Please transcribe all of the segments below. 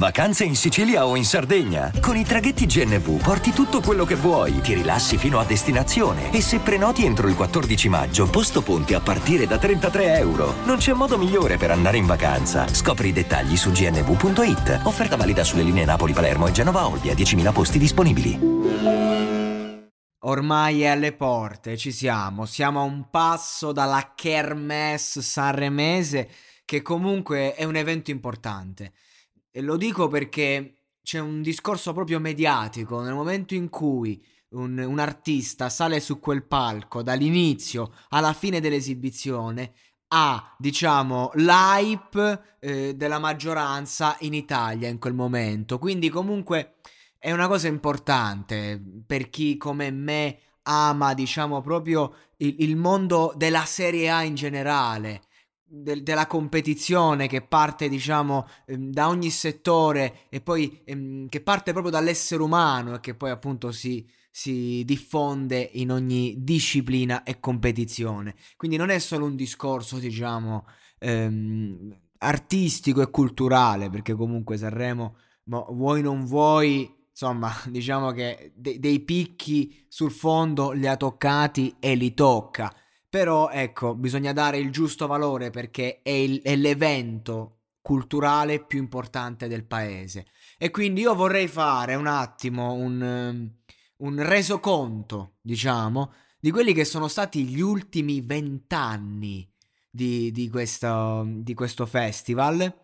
Vacanze in Sicilia o in Sardegna. Con i traghetti GNV porti tutto quello che vuoi, ti rilassi fino a destinazione e se prenoti entro il 14 maggio, posto ponti a partire da 33 euro. Non c'è modo migliore per andare in vacanza. Scopri i dettagli su gnv.it. Offerta valida sulle linee Napoli-Palermo e Genova-Olbia, 10.000 posti disponibili. Ormai è alle porte, ci siamo. Siamo a un passo dalla Kermesse sanremese, che comunque è un evento importante. E lo dico perché c'è un discorso proprio mediatico. Nel momento in cui un, un artista sale su quel palco dall'inizio alla fine dell'esibizione, ha, diciamo, l'hype eh, della maggioranza in Italia in quel momento. Quindi comunque è una cosa importante per chi come me ama, diciamo, proprio il, il mondo della Serie A in generale del- della competizione che parte, diciamo, ehm, da ogni settore e poi ehm, che parte proprio dall'essere umano e che poi appunto si, si diffonde in ogni disciplina e competizione. Quindi non è solo un discorso, diciamo, ehm, artistico e culturale, perché comunque Sanremo, mo, vuoi non vuoi, insomma, diciamo che de- dei picchi sul fondo li ha toccati e li tocca. Però ecco, bisogna dare il giusto valore perché è, il- è l'evento culturale più importante del paese. E quindi io vorrei fare un attimo un, ehm, un resoconto, diciamo, di quelli che sono stati gli ultimi vent'anni di, di, questo, di questo festival.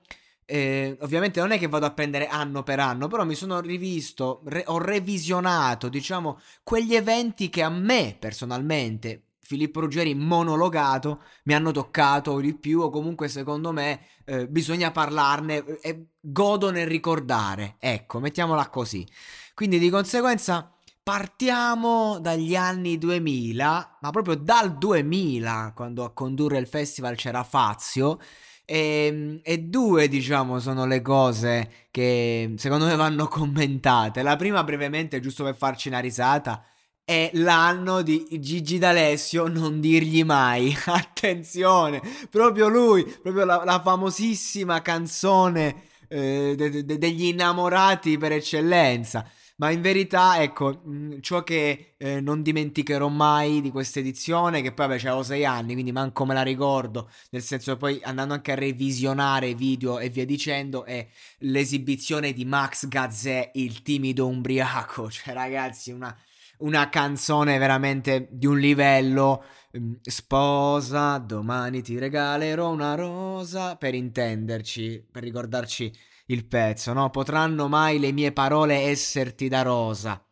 Eh, ovviamente non è che vado a prendere anno per anno, però mi sono rivisto, re- ho revisionato, diciamo, quegli eventi che a me personalmente, Filippo Ruggeri monologato, mi hanno toccato di più o comunque secondo me eh, bisogna parlarne eh, e godo nel ricordare. Ecco, mettiamola così. Quindi di conseguenza partiamo dagli anni 2000, ma proprio dal 2000, quando a condurre il festival c'era Fazio. E, e due, diciamo, sono le cose che secondo me vanno commentate. La prima, brevemente, giusto per farci una risata, è l'anno di Gigi D'Alessio, non dirgli mai. Attenzione, proprio lui, proprio la, la famosissima canzone eh, de- de- degli innamorati per eccellenza. Ma in verità, ecco, mh, ciò che eh, non dimenticherò mai di questa edizione, che poi avevo sei anni, quindi manco me la ricordo, nel senso che poi andando anche a revisionare video e via dicendo, è l'esibizione di Max Gazzè, il timido umbriaco. Cioè, ragazzi, una, una canzone veramente di un livello. mm, Sposa, domani ti regalerò una rosa. Per intenderci, per ricordarci il pezzo, no? Potranno mai le mie parole esserti da rosa.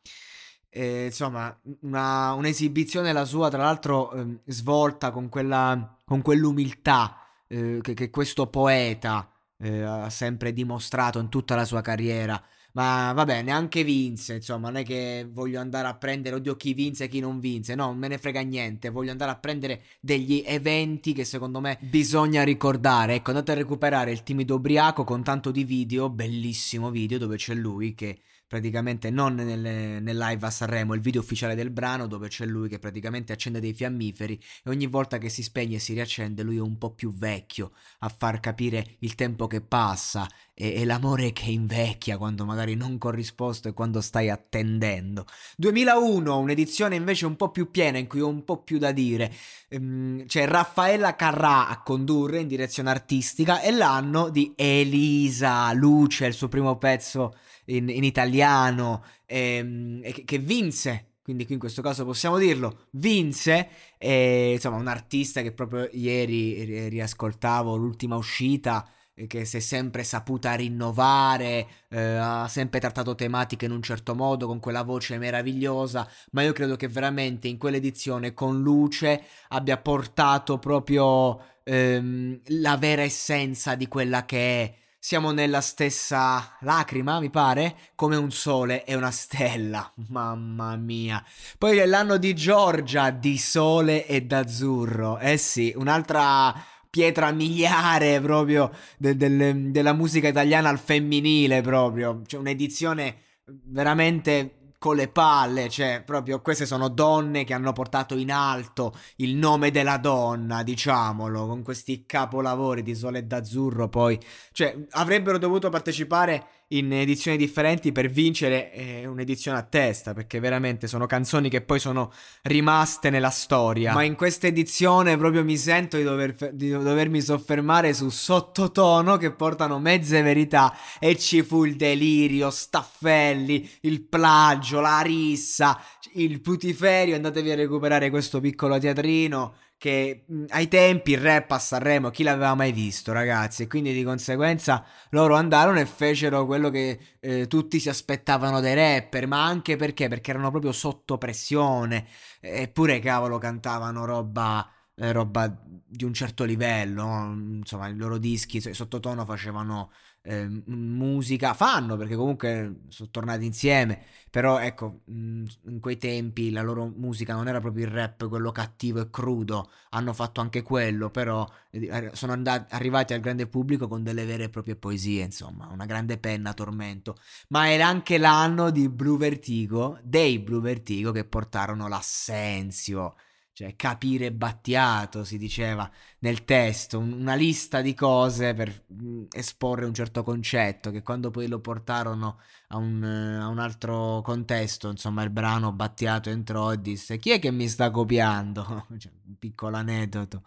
Eh, insomma, una, un'esibizione la sua, tra l'altro, ehm, svolta con quella, con quell'umiltà eh, che, che questo poeta eh, ha sempre dimostrato in tutta la sua carriera. Ma vabbè, neanche vinse, insomma, non è che voglio andare a prendere, oddio, chi vinse e chi non vinse, no, non me ne frega niente, voglio andare a prendere degli eventi che secondo me bisogna ricordare. Ecco, andate a recuperare il timido ubriaco con tanto di video, bellissimo video dove c'è lui che praticamente non nel, nel live a Sanremo, il video ufficiale del brano dove c'è lui che praticamente accende dei fiammiferi e ogni volta che si spegne e si riaccende lui è un po' più vecchio a far capire il tempo che passa e, e l'amore che invecchia quando magari non corrisposto e quando stai attendendo. 2001, un'edizione invece un po' più piena in cui ho un po' più da dire. Ehm, c'è Raffaella Carrà a condurre in direzione artistica e l'anno di Elisa Luce, il suo primo pezzo in, in italiano ehm, che, che vinse. Quindi qui in questo caso possiamo dirlo, vinse, e, insomma un artista che proprio ieri ri- riascoltavo l'ultima uscita, eh, che si è sempre saputa rinnovare, eh, ha sempre trattato tematiche in un certo modo, con quella voce meravigliosa, ma io credo che veramente in quell'edizione con luce abbia portato proprio ehm, la vera essenza di quella che è siamo nella stessa lacrima, mi pare, come un sole e una stella. Mamma mia. Poi è l'anno di Giorgia, di sole e d'azzurro. Eh sì, un'altra pietra miliare proprio de- de- della musica italiana al femminile proprio. C'è un'edizione veramente con le palle, cioè proprio queste sono donne che hanno portato in alto il nome della donna, diciamolo, con questi capolavori di Sole d'Azzurro poi, cioè avrebbero dovuto partecipare in edizioni differenti per vincere eh, un'edizione a testa, perché veramente sono canzoni che poi sono rimaste nella storia. Ma in questa edizione proprio mi sento di, dover, di dovermi soffermare su sottotono che portano mezze verità e ci fu il delirio, Staffelli, il plagio, la rissa, il putiferio, andatevi a recuperare questo piccolo teatrino che ai tempi il rap a Sanremo chi l'aveva mai visto ragazzi? E quindi di conseguenza loro andarono e fecero quello che eh, tutti si aspettavano dai rapper ma anche perché? Perché erano proprio sotto pressione. Eppure cavolo cantavano roba eh, roba di un certo livello insomma i loro dischi sottotono facevano eh, musica fanno perché comunque sono tornati insieme però ecco in quei tempi la loro musica non era proprio il rap quello cattivo e crudo hanno fatto anche quello però eh, sono andati, arrivati al grande pubblico con delle vere e proprie poesie insomma una grande penna tormento. Ma era anche l'anno di Blue Vertigo dei Blue Vertigo che portarono l'assenzio cioè capire Battiato, si diceva nel testo, una lista di cose per mm, esporre un certo concetto, che quando poi lo portarono a un, a un altro contesto, insomma il brano Battiato entrò e disse chi è che mi sta copiando? cioè, un piccolo aneddoto.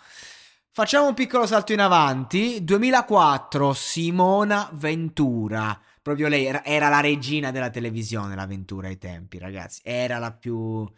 Facciamo un piccolo salto in avanti, 2004, Simona Ventura proprio lei era, era, la regina della televisione, la Ventura ai tempi, ragazzi. Era la più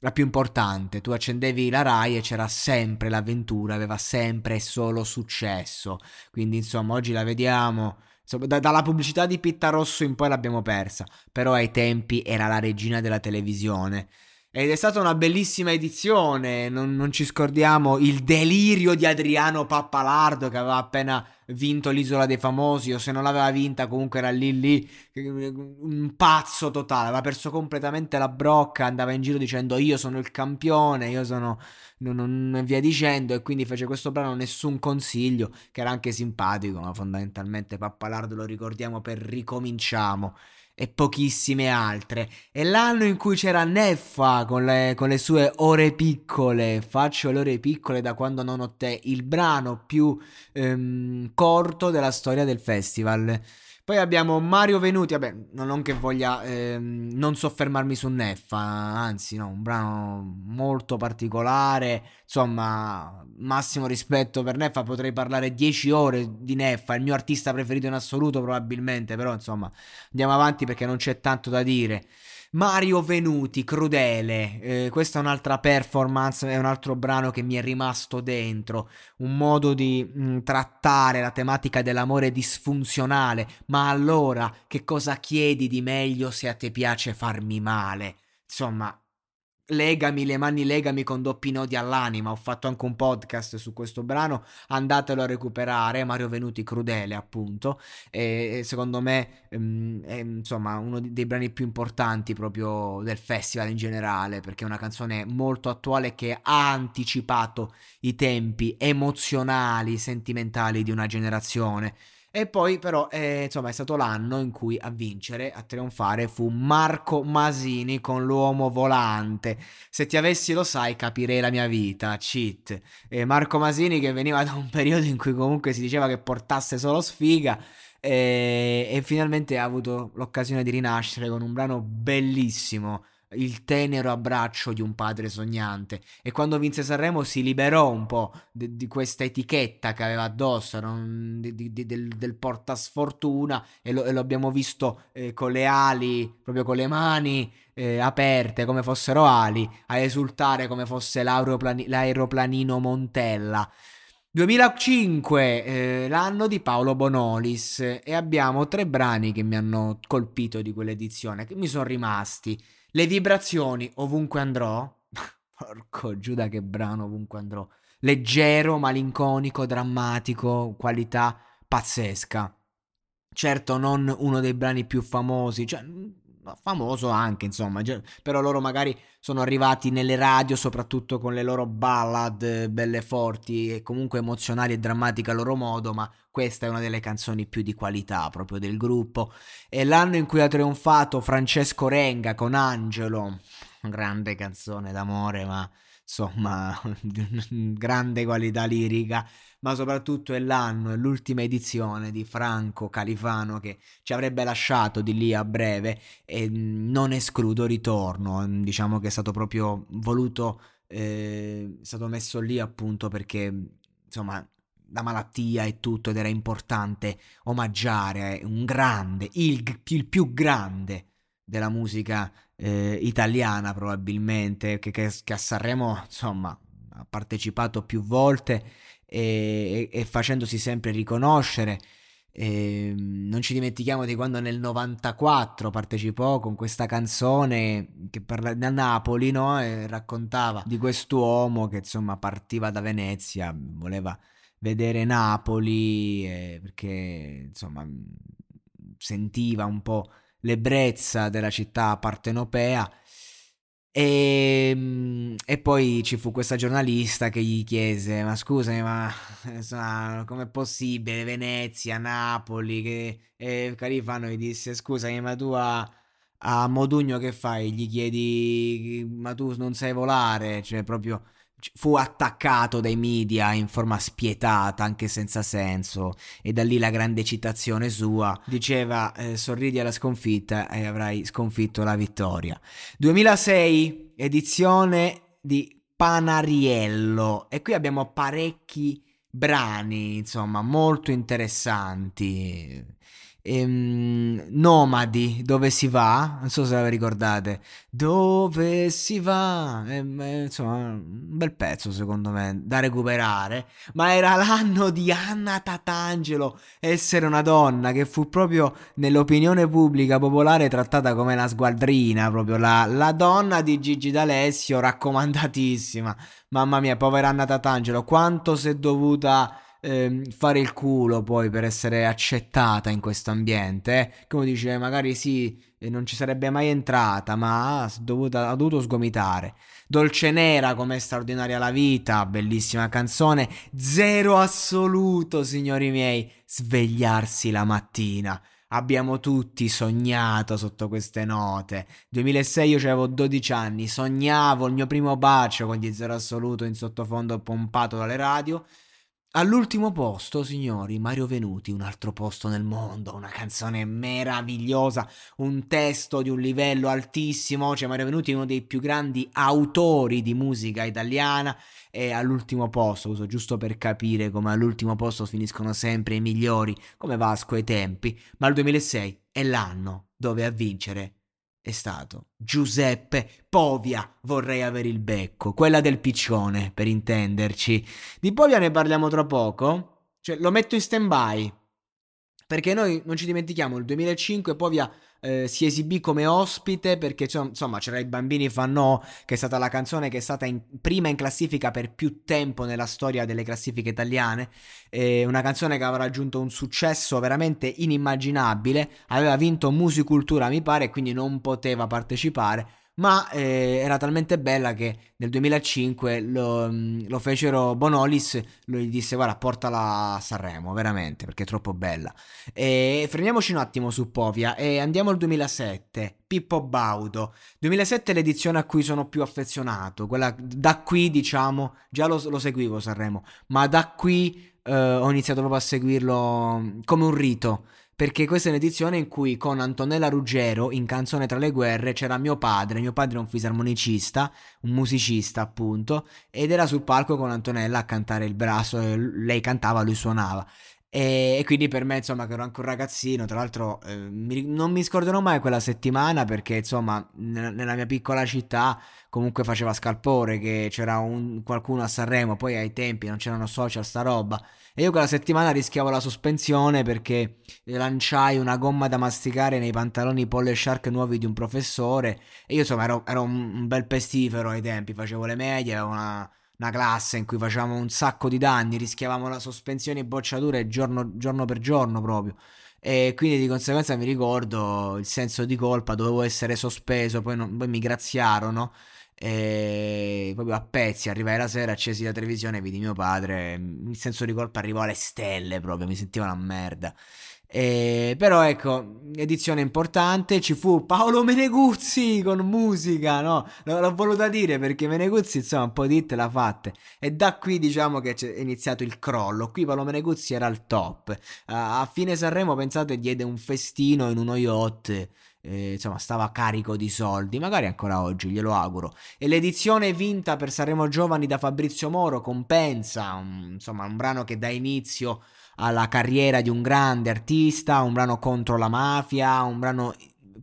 la più importante. Tu accendevi la Rai e c'era sempre l'avventura, aveva sempre e solo successo. Quindi, insomma, oggi la vediamo. Insomma, da, dalla pubblicità di Pitta Rosso in poi l'abbiamo persa. Però ai tempi era la regina della televisione. Ed è stata una bellissima edizione, non, non, ci scordiamo il delirio di Adriano Pappalardo che aveva appena vinto l'Isola dei Famosi o se non l'aveva vinta comunque era lì lì, un pazzo totale, aveva perso completamente la brocca, andava in giro dicendo io sono il campione, io sono... Non, non, via dicendo e quindi fece questo brano nessun consiglio che era anche simpatico ma fondamentalmente Pappalardo lo ricordiamo per ricominciamo e pochissime altre. È l'anno in cui c'era Neffa con le, con le, sue ore piccole, faccio le ore piccole da quando non ho te, il brano più ehm, corto della storia del festival. Poi abbiamo Mario Venuti, vabbè, non che voglia ehm, non soffermarmi su Neffa, anzi no, un brano molto particolare, insomma, massimo rispetto per Neffa, potrei parlare 10 ore di Neffa, il mio artista preferito in assoluto probabilmente, però insomma, andiamo avanti perché non c'è tanto da dire. Mario Venuti, Crudele, eh, questa è un'altra performance, è un altro brano che mi è rimasto dentro, un modo di mh, mm, trattare la tematica dell'amore disfunzionale, ma allora che cosa chiedi di meglio se a te piace farmi male? Insomma, Legami le mani, legami con doppi nodi all'anima. Ho fatto anche un podcast su questo brano. Andatelo a recuperare. Mario Venuti Crudele, appunto. E secondo me ehm, è insomma uno dei brani più importanti proprio del festival in generale. Perché è una canzone molto attuale che ha anticipato i tempi emozionali, sentimentali di una generazione. E poi però eh, insomma è stato l'anno in cui a vincere, a trionfare fu Marco Masini con l'uomo volante. Se ti avessi lo sai capirei la mia vita, cheat. E Marco Masini che veniva da un periodo in cui comunque si diceva che portasse solo sfiga e, e finalmente ha avuto l'occasione di rinascere con un brano bellissimo il tenero abbraccio di un padre sognante e quando vinse Sanremo si liberò un po' di, di questa etichetta che aveva addosso non, di, di, del, del portasfortuna e lo, e lo abbiamo visto eh, con le ali, proprio con le mani eh, aperte come fossero ali, a esultare come fosse l'aeroplani, l'aeroplanino Montella. 2005, eh, l'anno di Paolo Bonolis e abbiamo tre brani che mi hanno colpito di quell'edizione, che mi sono rimasti. Le vibrazioni ovunque andrò. Porco Giuda che brano ovunque andrò. Leggero, malinconico, drammatico, qualità pazzesca. certo non uno dei brani più famosi, cioè famoso anche, insomma, però loro magari sono arrivati nelle radio soprattutto con le loro ballad belle forti e comunque emozionali e drammatiche a loro modo, ma questa è una delle canzoni più di qualità proprio del gruppo. E l'anno in cui ha trionfato Francesco Renga con Angelo, grande canzone d'amore, ma insomma, grande qualità lirica. Ma soprattutto è l'anno, è l'ultima edizione di Franco Califano che ci avrebbe lasciato di lì a breve e non escludo ritorno, diciamo che è stato proprio voluto, eh, è stato messo lì appunto perché insomma la malattia e tutto ed era importante omaggiare un grande, il, il più grande della musica eh, italiana probabilmente, che, che, che a Sanremo insomma ha partecipato più volte e, e, facendosi sempre riconoscere. E non ci dimentichiamo di quando nel 94 partecipò con questa canzone che parla da Napoli, no? E raccontava di quest'uomo che insomma partiva da Venezia, voleva vedere Napoli eh, perché insomma sentiva un po' l'ebbrezza della città partenopea e, ehm, e, poi ci fu questa giornalista che gli chiese: Ma scusami, ma insomma, com'è possibile? Venezia, Napoli. Che... E Califano gli disse: Scusami, ma tu a, a Modugno che fai? Gli chiedi: Ma tu non sai volare? Cioè, proprio fu attaccato dai media in forma spietata, anche senza senso, e da lì la grande citazione sua diceva eh, sorridi alla sconfitta e avrai sconfitto la vittoria. 2006, edizione di Panariello e qui abbiamo parecchi brani, insomma, molto interessanti ehm, Nomadi, dove si va, non so se la ricordate, dove si va, ehm, insomma, un bel pezzo secondo me da recuperare, ma era l'anno di Anna Tatangelo, essere una donna che fu proprio nell'opinione pubblica popolare trattata come una sgualdrina, proprio la, la donna di Gigi D'Alessio, raccomandatissima, mamma mia, povera Anna Tatangelo, quanto si è dovuta eh, fare il culo poi per essere accettata in questo ambiente. Come dice, magari sì, non ci sarebbe mai entrata, ma ha dovuto, ha dovuto sgomitare. Dolce Nera, come straordinaria la vita, bellissima canzone. Zero assoluto, signori miei, svegliarsi la mattina. Abbiamo tutti sognato sotto queste note. 2006 io avevo 12 anni, sognavo il mio primo bacio con gli zero assoluto in sottofondo pompato dalle radio. All'ultimo posto, signori, Mario Venuti, un altro posto nel mondo, una canzone meravigliosa, un testo di un livello altissimo, cioè Mario Venuti è uno dei più grandi autori di musica italiana. E all'ultimo posto, uso giusto per capire come all'ultimo posto finiscono sempre i migliori, come Vasco ai tempi, ma il 2006 è l'anno dove a vincere è stato Giuseppe Povia, vorrei avere il becco, quella del piccione, per intenderci. Di Povia ne parliamo tra poco, cioè lo metto in stand-by, perché noi non ci dimentichiamo, il 2005 Povia eh, si esibì come ospite perché insomma c'era i bambini fanno che è stata la canzone che è stata in, prima in classifica per più tempo nella storia delle classifiche italiane. Eh, una canzone che aveva raggiunto un successo veramente inimmaginabile. Aveva vinto Musicultura mi pare e quindi non poteva partecipare ma eh, era talmente bella che nel 2005 lo, mm, lo, fecero Bonolis, lui gli disse guarda portala a Sanremo, veramente, perché è troppo bella. E fermiamoci un attimo su Povia e andiamo al 2007, Pippo Baudo. 2007 è l'edizione a cui sono più affezionato, quella da qui diciamo, già lo, lo seguivo Sanremo, ma da qui eh, ho iniziato proprio a seguirlo come un rito perché questa è un'edizione in cui con Antonella Ruggero in Canzone tra le guerre c'era mio padre, mio padre è un fisarmonicista, un musicista appunto, ed era sul palco con Antonella a cantare il braccio, lei cantava, lui suonava. E, quindi per me, insomma, che ero anche un ragazzino, tra l'altro eh, mi, non mi scorderò mai quella settimana perché, insomma, nella, nella mia piccola città comunque faceva scalpore che c'era un, qualcuno a Sanremo, poi ai tempi non c'erano social, sta roba. E io quella settimana rischiavo la sospensione perché lanciai una gomma da masticare nei pantaloni Polle Shark nuovi di un professore. E io insomma ero, ero un, un, bel pestifero ai tempi, facevo le medie, una, una classe in cui facevamo un sacco di danni, rischiavamo la sospensione e bocciature giorno, giorno per giorno proprio. E quindi di conseguenza mi ricordo il senso di colpa, dovevo essere sospeso, poi, non, poi mi graziarono. E proprio a pezzi, arrivai la sera, accesi la televisione, vidi mio padre. Il senso di colpa arrivò alle stelle proprio, mi sentivo una merda. E, però ecco, edizione importante, ci fu Paolo Meneguzzi con musica, no? L- l'ho voluta dire perché Meneguzzi insomma un po' di hit l'ha fatte e da qui diciamo che è iniziato il crollo, qui Paolo Meneguzzi era al top, uh, a fine Sanremo pensate diede un festino in uno yacht, eh, insomma stava carico di soldi, magari ancora oggi, glielo auguro. E l'edizione vinta per Sanremo Giovani da Fabrizio Moro compensa, un, insomma un brano che dà inizio alla carriera di un grande artista, un brano contro la mafia, un brano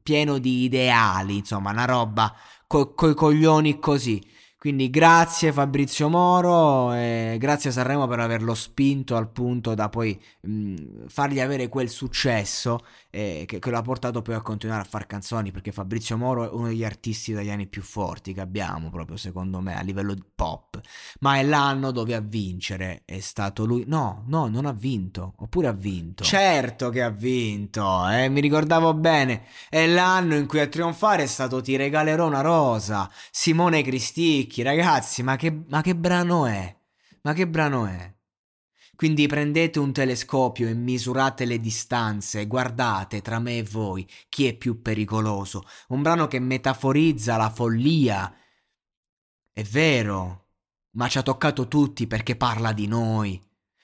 pieno di ideali, insomma, una roba co- coi coglioni così. Quindi grazie Fabrizio Moro e grazie Sanremo per averlo spinto al punto da poi mh, fargli avere quel successo eh, che, che lo ha portato poi a continuare a fare canzoni perché Fabrizio Moro è uno degli artisti italiani più forti che abbiamo proprio secondo me a livello pop. Ma è l'anno dove a vincere è stato lui. No, no, non ha vinto. Oppure ha vinto. Certo che ha vinto, eh, mi ricordavo bene. È l'anno in cui a trionfare è stato Ti regalerò una rosa. Simone Cristicchi vecchi, ragazzi, ma che, ma che brano è? Ma che brano è? Quindi prendete un telescopio e misurate le distanze guardate tra me e voi chi è più pericoloso. Un brano che metaforizza la follia. È vero, ma ci ha toccato tutti perché parla di noi.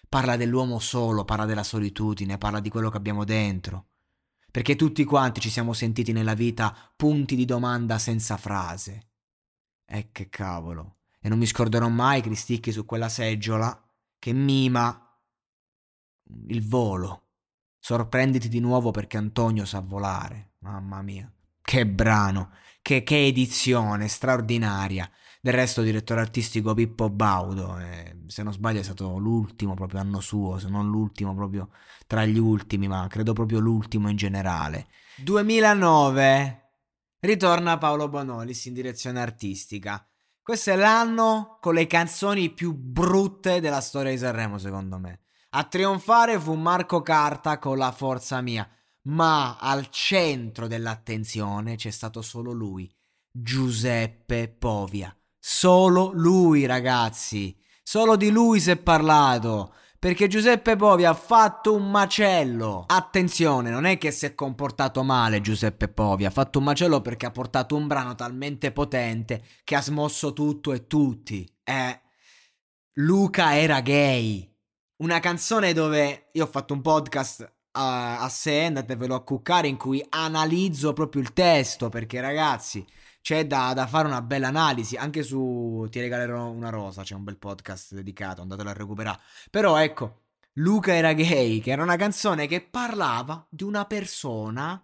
Parla dell'uomo solo, parla della solitudine, parla di quello che abbiamo dentro. Perché tutti quanti ci siamo sentiti nella vita punti di domanda senza frase. E che cavolo. E non mi scorderò mai Cristicchi su quella seggiola che mima il volo. Sorprenditi di nuovo perché Antonio sa volare. Mamma mia. Che brano, che, che edizione straordinaria. Del resto, direttore artistico Pippo Baudo, eh, se non sbaglio è stato l'ultimo proprio anno suo, se non l'ultimo proprio tra gli ultimi, ma credo proprio l'ultimo in generale. 2009, ritorna Paolo Bonolis in direzione artistica. Questo è l'anno con le canzoni più brutte della storia di Sanremo, secondo me. A trionfare fu Marco Carta con La Forza Mia, ma al centro dell'attenzione c'è stato solo lui, Giuseppe Povia. Solo lui, ragazzi. Solo di lui si è parlato perché Giuseppe Povi ha fatto un macello. Attenzione, non è che si è comportato male Giuseppe Povi, ha fatto un macello perché ha portato un brano talmente potente che ha smosso tutto e tutti. Eh, Luca era gay. Una canzone dove io ho fatto un podcast a, a sé, andatevelo a cuccare, in cui analizzo proprio il testo, perché ragazzi c'è da, da, fare una bella analisi. Anche su Ti regalerò una rosa, c'è un bel podcast dedicato, andatelo a recuperare. Però ecco, Luca era gay, che era una canzone che parlava di una persona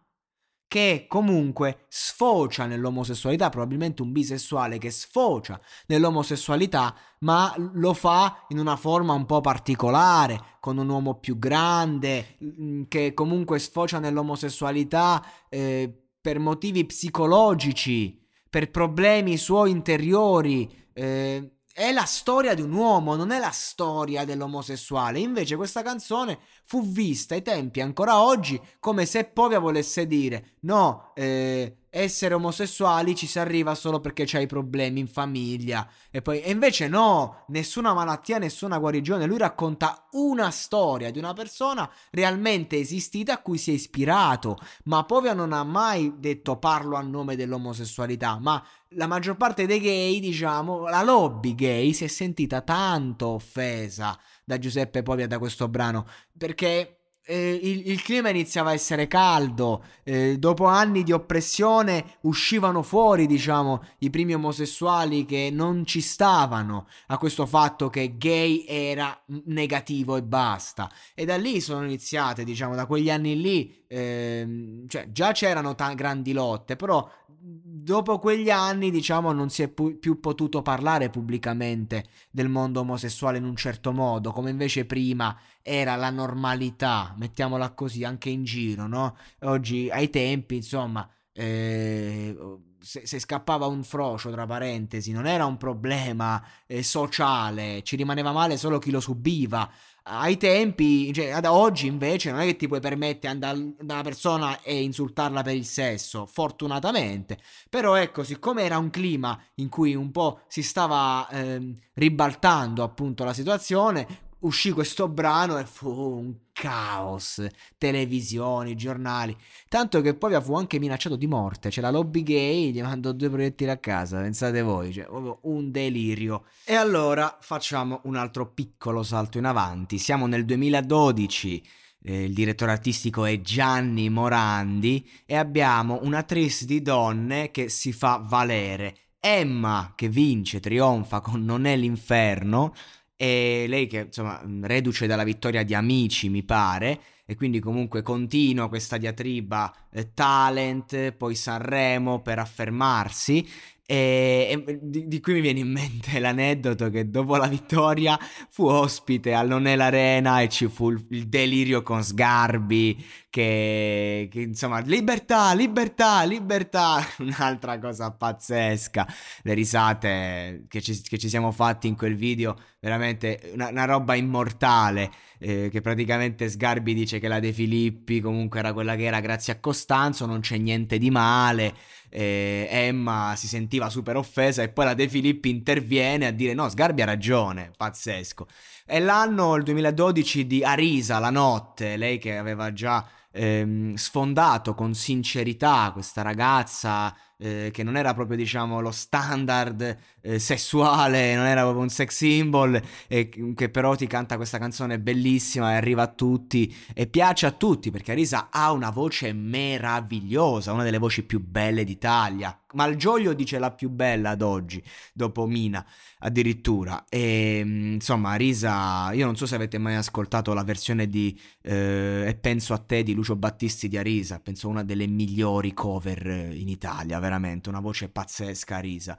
che comunque sfocia nell'omosessualità, probabilmente un bisessuale che sfocia nell'omosessualità, ma lo fa in una forma un po' particolare, con un uomo più grande, mm, che comunque sfocia nell'omosessualità eh, per motivi psicologici per problemi suoi interiori. Eh, è la storia di un uomo, non è la storia dell'omosessuale. Invece questa canzone fu vista ai tempi, ancora oggi, come se Povia volesse dire: no, eh, essere omosessuali ci si arriva solo perché c'hai problemi in famiglia. E poi, e invece no, nessuna malattia, nessuna guarigione. Lui racconta una storia di una persona realmente esistita a cui si è ispirato. Ma Povia non ha mai detto parlo a nome dell'omosessualità, ma la maggior parte dei gay, diciamo, la lobby gay si è sentita tanto offesa da Giuseppe Povia da questo brano perché eh, il, il, clima iniziava a essere caldo, eh, dopo anni di oppressione uscivano fuori, diciamo, i primi omosessuali che non ci stavano a questo fatto che gay era negativo e basta. E da lì sono iniziate, diciamo, da quegli anni lì, eh, cioè già c'erano t- grandi lotte, però dopo quegli anni, diciamo, non si è pu- più potuto parlare pubblicamente del mondo omosessuale in un certo modo, come invece prima era la normalità, mettiamola così, anche in giro, no? Oggi, ai tempi, insomma, eh, se, se, scappava un frocio, tra parentesi, non era un problema eh, sociale, ci rimaneva male solo chi lo subiva. Ai tempi, cioè ad oggi invece non è che ti puoi permettere di andare da una persona e insultarla per il sesso, fortunatamente. Però ecco, siccome era un clima in cui un po' si stava ehm, ribaltando appunto la situazione, uscì questo brano e fu un caos, televisioni, giornali, tanto che poi fu anche minacciato di morte, c'è la lobby gay, gli mandò due proiettili a casa, pensate voi, cioè proprio un delirio. E allora facciamo un altro piccolo salto in avanti, siamo nel 2012, eh, il direttore artistico è Gianni Morandi e abbiamo un'attrice di donne che si fa valere. Emma che vince, trionfa con Non è l'inferno, e lei che insomma reduce dalla vittoria di Amici mi pare e quindi comunque continua questa diatriba eh, talent poi Sanremo per affermarsi e, e di, di, cui mi viene in mente l'aneddoto che dopo la vittoria fu ospite al Non è l'Arena e ci fu il, il delirio con Sgarbi che, che, insomma libertà, libertà, libertà, un'altra cosa pazzesca, le risate che ci, che ci siamo fatti in quel video, veramente una, una roba immortale, eh, che praticamente Sgarbi dice che la De Filippi comunque era quella che era grazie a Costanzo, non c'è niente di male, eh, Emma si sentiva super offesa e poi la De Filippi interviene a dire no, Sgarbi ha ragione, pazzesco. È l'anno, il 2012, di Arisa, la notte, lei che aveva già ehm, sfondato con sincerità questa ragazza eh, che non era proprio diciamo lo standard eh, sessuale, non era proprio un sex symbol e che però ti canta questa canzone bellissima e arriva a tutti e piace a tutti perché Arisa ha una voce meravigliosa, una delle voci più belle d'Italia. Malgioglio dice la più bella ad oggi, dopo Mina addirittura. E insomma, Arisa, io non so se avete mai ascoltato la versione di eh, E penso a te di Lucio Battisti di Arisa, penso una delle migliori cover in Italia, veramente, una voce pazzesca Arisa.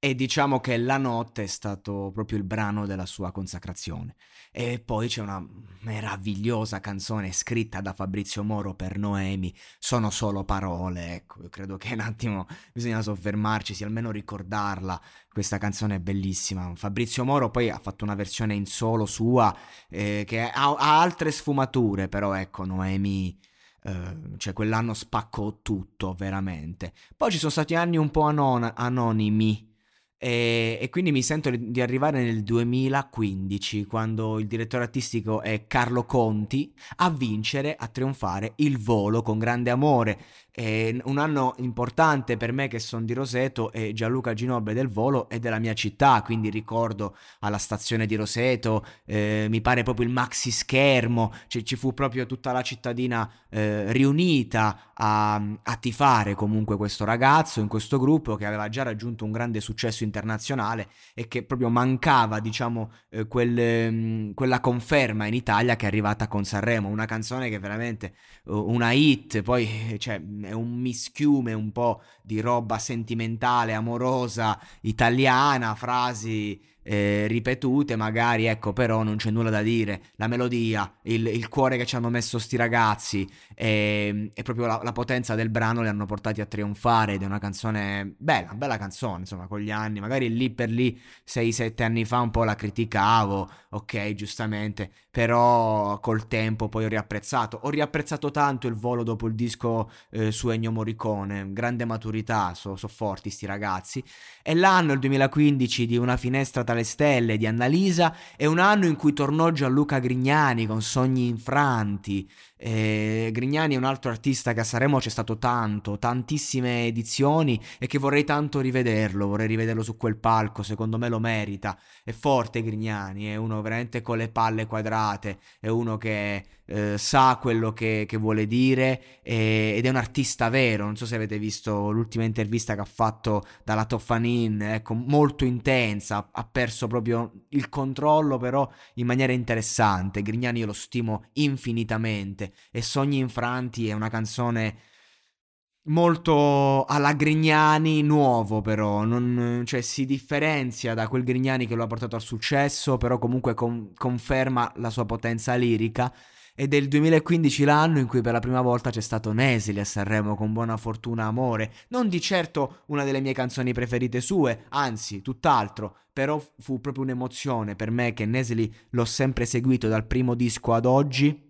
E diciamo che La notte è stato proprio il brano della sua consacrazione. E poi c'è una meravigliosa canzone scritta da Fabrizio Moro per Noemi, sono solo parole, ecco, io credo che un attimo bisogna soffermarci, sì, almeno ricordarla, questa canzone è bellissima. Fabrizio Moro poi ha fatto una versione in solo sua eh, che ha, ha altre sfumature, però ecco, Noemi Uh, cioè quell'anno spaccò tutto veramente. Poi ci sono stati anni un po' anon- anonimi e, e, quindi mi sento di arrivare nel 2015, quando il direttore artistico è Carlo Conti, a vincere, a trionfare il volo con grande amore. E un anno importante per me che sono di Roseto e Gianluca Ginobbe del volo è della mia città, quindi ricordo alla stazione di Roseto, eh, mi pare proprio il maxi schermo, cioè ci fu proprio tutta la cittadina eh, riunita a, a tifare comunque questo ragazzo in questo gruppo che aveva già raggiunto un grande successo internazionale e che proprio mancava, diciamo, eh, quel, mh, quella conferma in Italia che è arrivata con Sanremo, una canzone che veramente una hit, poi cioè, è un mischiume un po' di roba sentimentale, amorosa, italiana, frasi eh, ripetute, magari, ecco, però non c'è nulla da dire. La melodia, il, il cuore che ci hanno messo sti ragazzi e, e proprio la, la, potenza del brano li hanno portati a trionfare ed è una canzone bella, bella canzone, insomma, con gli anni. Magari lì per lì, 6-7 anni fa un po' la criticavo, ok, giustamente, però col tempo poi ho riapprezzato. Ho riapprezzato tanto il volo dopo il disco eh, su Ennio Morricone, grande maturità, sono so forti sti ragazzi. E l'anno, il 2015, di Una finestra tra le stelle di Annalisa è un anno in cui tornò Gianluca Grignani con Sogni infranti. Eh, Grignani è un altro artista che a Sanremo c'è stato tanto, tantissime edizioni e che vorrei tanto rivederlo, vorrei rivederlo su quel palco, secondo me lo merita. È forte Grignani, è uno veramente con le palle quadrate, è uno che eh, sa quello che, che vuole dire e, ed è un artista vero. Non so se avete visto l'ultima intervista che ha fatto dalla Toffanin, ecco, molto intensa, ha perso proprio il controllo, però in maniera interessante. Grignani io lo stimo infinitamente e Sogni infranti è una canzone molto alla Grignani nuovo però, non, cioè si differenzia da quel Grignani che lo ha portato al successo, però comunque con, conferma la sua potenza lirica. Ed è il 2015 l'anno in cui per la prima volta c'è stato Nesili a Sanremo con Buona Fortuna Amore. Non di certo una delle mie canzoni preferite sue, anzi, tutt'altro, però fu proprio un'emozione per me che Nesili l'ho sempre seguito dal primo disco ad oggi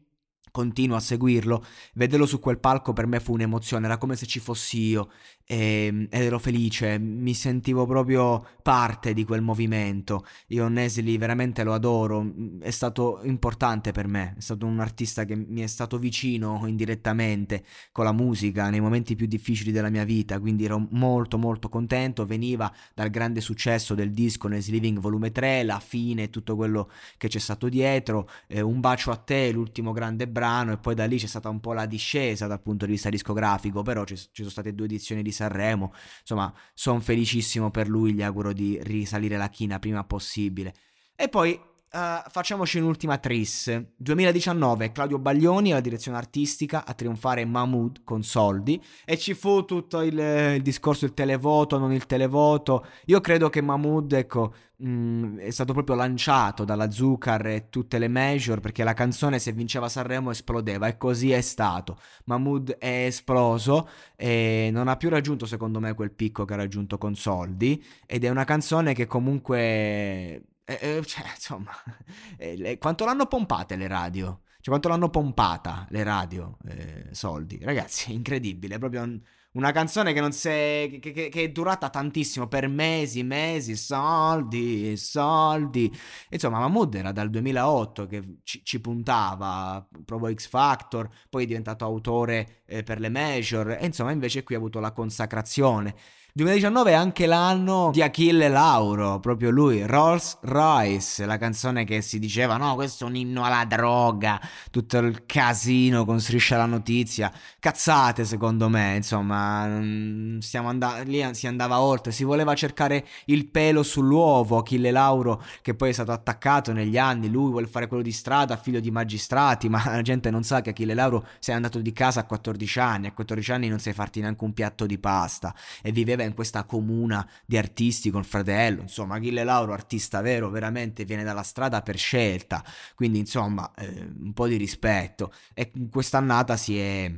continuo a seguirlo, vederlo su quel palco per me fu un'emozione, era come se ci fossi io e, ehm, ed ero felice, mi sentivo proprio parte di quel movimento. Io Nesli veramente lo adoro, mm, è stato importante per me, è stato un artista che mi è stato vicino indirettamente con la musica nei momenti più difficili della mia vita, quindi ero molto molto contento, veniva dal grande successo del disco Nesli Living Volume 3, la fine, tutto quello che c'è stato dietro, eh, Un bacio a te, l'ultimo grande brano e poi da lì c'è stata un po' la discesa dal punto di vista discografico, però ci, ci sono state due edizioni di Sanremo. Insomma, sono felicissimo per lui, gli auguro di risalire la china prima possibile. E poi Uh, facciamoci un'ultima tris. 2019, Claudio Baglioni alla direzione artistica a trionfare Mahmood con soldi e ci fu tutto il, il discorso il televoto, non il televoto. Io credo che Mahmood, ecco, mh, mm, è stato proprio lanciato dalla Zuccar e tutte le major perché la canzone se vinceva Sanremo esplodeva e così è stato. Mahmood è esploso e non ha più raggiunto secondo me quel picco che ha raggiunto con soldi ed è una canzone che comunque eh, eh, cioè, insomma, eh, quanto l'hanno pompate le radio? Cioè, quanto l'hanno pompata le radio? Eh, soldi. Ragazzi, incredibile. È proprio un, una canzone che, non che, che, che, è durata tantissimo, per mesi, mesi, soldi, soldi. Insomma, Mahmood era dal 2008 che ci, ci puntava, proprio X Factor, poi è diventato autore eh, per le major, e insomma invece qui ha avuto la consacrazione. 2019 è anche l'anno di Achille Lauro, proprio lui, Rolls Royce, la canzone che si diceva no, questo è un inno alla droga, tutto il casino con striscia la notizia, cazzate secondo me, insomma, mm, stiamo and- lì si andava oltre, si voleva cercare il pelo sull'uovo, Achille Lauro che poi è stato attaccato negli anni, lui vuole fare quello di strada, figlio di magistrati, ma la gente non sa che Achille Lauro è andato di casa a 14 anni, a 14 anni non sai farti neanche un piatto di pasta e viveva in questa comuna di artisti col fratello, insomma Achille Lauro artista vero veramente viene dalla strada per scelta, quindi insomma eh, un po' di rispetto. E quest'annata si è,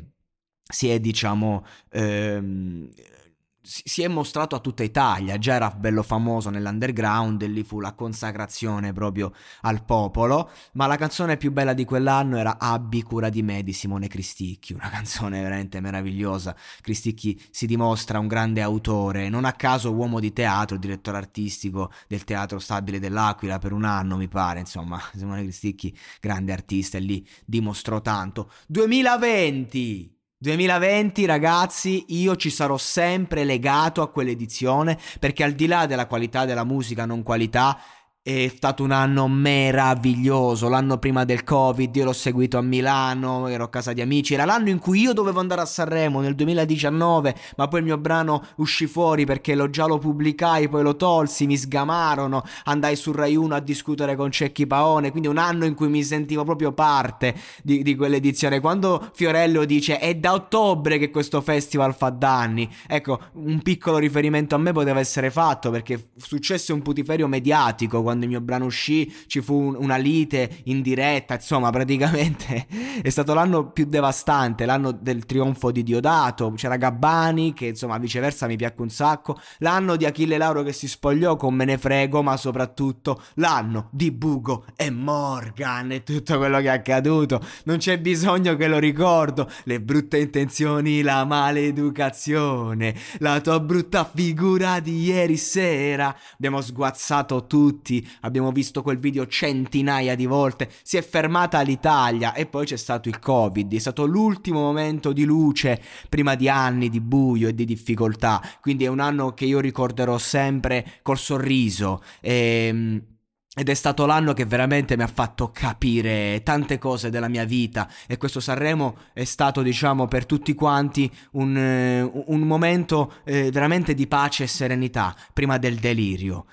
si è diciamo ehm, si è mostrato a tutta Italia, già era bello famoso nell'underground e lì fu la consacrazione proprio al popolo, ma la canzone più bella di quell'anno era Abbi cura di me di Simone Cristicchi, una canzone veramente meravigliosa. Cristicchi si dimostra un grande autore, non a caso uomo di teatro, direttore artistico del Teatro Stabile dell'Aquila per un anno mi pare, insomma, Simone Cristicchi grande artista e lì dimostrò tanto. 2020! 2020 ragazzi, io ci sarò sempre legato a quell'edizione perché al di là della qualità della musica, non qualità, è stato un anno meraviglioso, l'anno prima del Covid, io l'ho seguito a Milano, ero a casa di amici, era l'anno in cui io dovevo andare a Sanremo nel 2019, ma poi il mio brano uscì fuori perché lo già lo pubblicai, poi lo tolsi, mi sgamarono, andai su Rai 1 a discutere con Cecchi Paone, quindi un anno in cui mi sentivo proprio parte di, di quell'edizione. Quando Fiorello dice è da ottobre che questo festival fa danni, ecco, un piccolo riferimento a me poteva essere fatto perché successe un putiferio mediatico quando il mio brano uscì ci fu un, una lite in diretta, insomma praticamente è stato l'anno più devastante, l'anno del trionfo di Diodato, c'era Gabbani che insomma viceversa mi piacque un sacco, l'anno di Achille Lauro che si spogliò con Me ne frego, ma soprattutto l'anno di Bugo e Morgan e tutto quello che è accaduto, non c'è bisogno che lo ricordo, le brutte intenzioni, la maleducazione, la tua brutta figura di ieri sera, abbiamo sguazzato tutti abbiamo visto quel video centinaia di volte, si è fermata l'Italia e poi c'è stato il Covid, è stato l'ultimo momento di luce prima di anni di buio e di difficoltà, quindi è un anno che io ricorderò sempre col sorriso. E, ehm, ed è stato l'anno che veramente mi ha fatto capire tante cose della mia vita e questo Sanremo è stato, diciamo, per tutti quanti un, un momento eh, veramente di pace e serenità prima del delirio.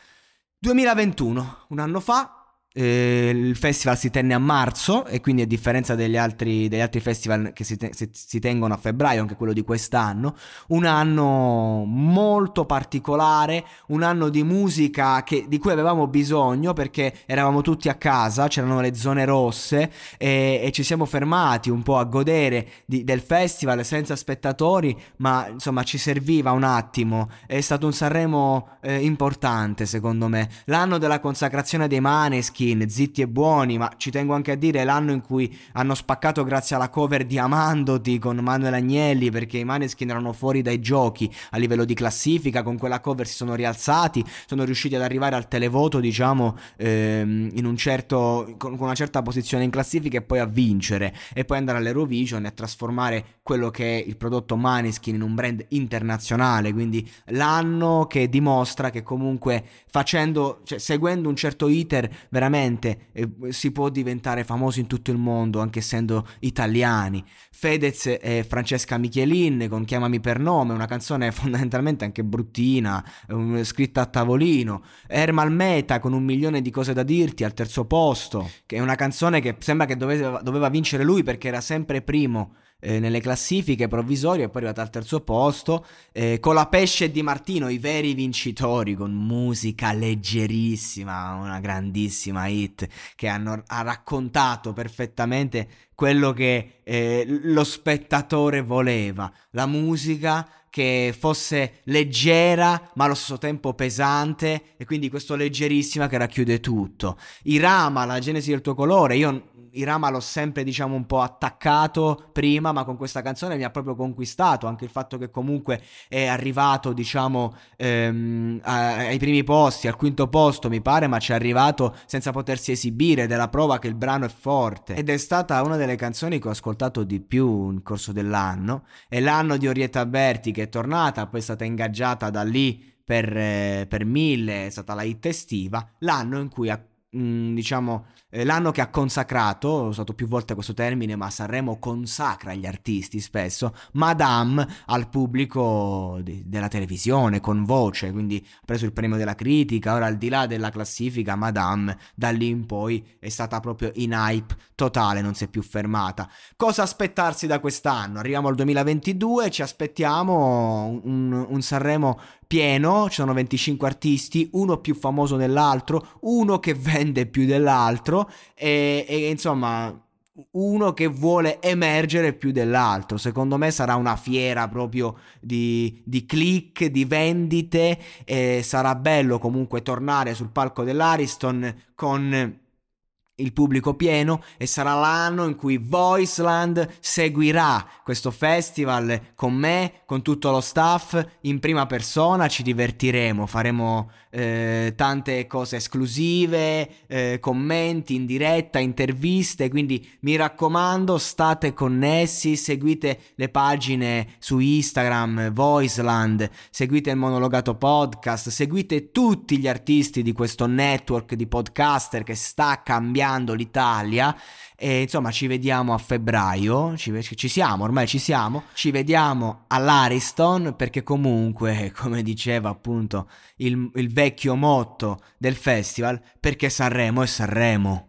2021, un anno fa, eh, il festival si tenne a marzo e quindi a differenza degli altri, degli altri festival che si, te- si, tengono a febbraio, anche quello di quest'anno, un anno molto particolare, un anno di musica che, di cui avevamo bisogno perché eravamo tutti a casa, c'erano le zone rosse e, e ci siamo fermati un po' a godere di, del festival senza spettatori, ma insomma ci serviva un attimo, è stato un Sanremo eh, importante secondo me, l'anno della consacrazione dei Maneschi, Maneskin, zitti e buoni, ma ci tengo anche a dire l'anno in cui hanno spaccato grazie alla cover di Amandoti con Manuel Agnelli perché i Maneskin erano fuori dai giochi. A livello di classifica, con quella cover si sono rialzati, sono riusciti ad arrivare al televoto, diciamo, ehm, in un certo, con, con una certa posizione in classifica e poi a vincere. E poi andare all'Eurovision e a trasformare quello che è il prodotto Maneskin in un brand internazionale, quindi l'anno che dimostra che comunque facendo, cioè seguendo un certo iter veramente veramente eh, si può diventare famosi in tutto il mondo anche essendo italiani. Fedez e Francesca Michelin con Chiamami per nome, una canzone fondamentalmente anche bruttina, um, scritta a tavolino. Ermal Meta con un milione di cose da dirti al terzo posto, che è una canzone che sembra che doveva, doveva vincere lui perché era sempre primo eh, nelle classifiche provvisorie e poi è arrivata al terzo posto eh, con la pesce di Martino, i veri vincitori con musica leggerissima, una grandissima hit che hanno, ha raccontato perfettamente quello che eh, lo spettatore voleva, la musica che fosse leggera ma allo stesso tempo pesante e quindi questo leggerissima che racchiude tutto. Irama, la genesi del tuo colore, io Irama l'ho sempre diciamo un po' attaccato prima, ma con questa canzone mi ha proprio conquistato, anche il fatto che comunque è arrivato diciamo ehm, ai primi posti, al quinto posto mi pare, ma ci è arrivato senza potersi esibire, della prova che il brano è forte ed è stata una delle canzoni che ho ascoltato di più nel corso dell'anno, è l'anno di Orietta Berti che tornata, poi è stata ingaggiata da lì per, eh, per mille, è stata la hit estiva, l'anno in cui ha Mm, diciamo, l'anno che ha consacrato, ho usato più volte questo termine, ma Sanremo consacra gli artisti spesso, Madame al pubblico di, della televisione, con voce, quindi ha preso il premio della critica, ora al di là della classifica, Madame da lì in poi è stata proprio in hype totale, non si è più fermata. Cosa aspettarsi da quest'anno? Arriviamo al 2022, ci aspettiamo un, un Sanremo pieno, ci sono 25 artisti, uno più famoso dell'altro, uno che vende più dell'altro e, e insomma uno che vuole emergere più dell'altro. Secondo me sarà una fiera proprio di, di click, di vendite. Sarà bello comunque tornare sul palco dell'Ariston con il pubblico pieno e sarà l'anno in cui Voiceland seguirà questo festival con me, con tutto lo staff, in prima persona, ci divertiremo, faremo eh, tante cose esclusive, eh, commenti in diretta, interviste, quindi mi raccomando state connessi, seguite le pagine su Instagram, Voiceland, seguite il monologato podcast, seguite tutti gli artisti di questo network di podcaster che sta cambiando cambiando l'Italia e insomma ci vediamo a febbraio, ci, ci siamo, ormai ci siamo, ci vediamo all'Ariston perché comunque, come diceva appunto il, il vecchio motto del festival, perché Sanremo è Sanremo.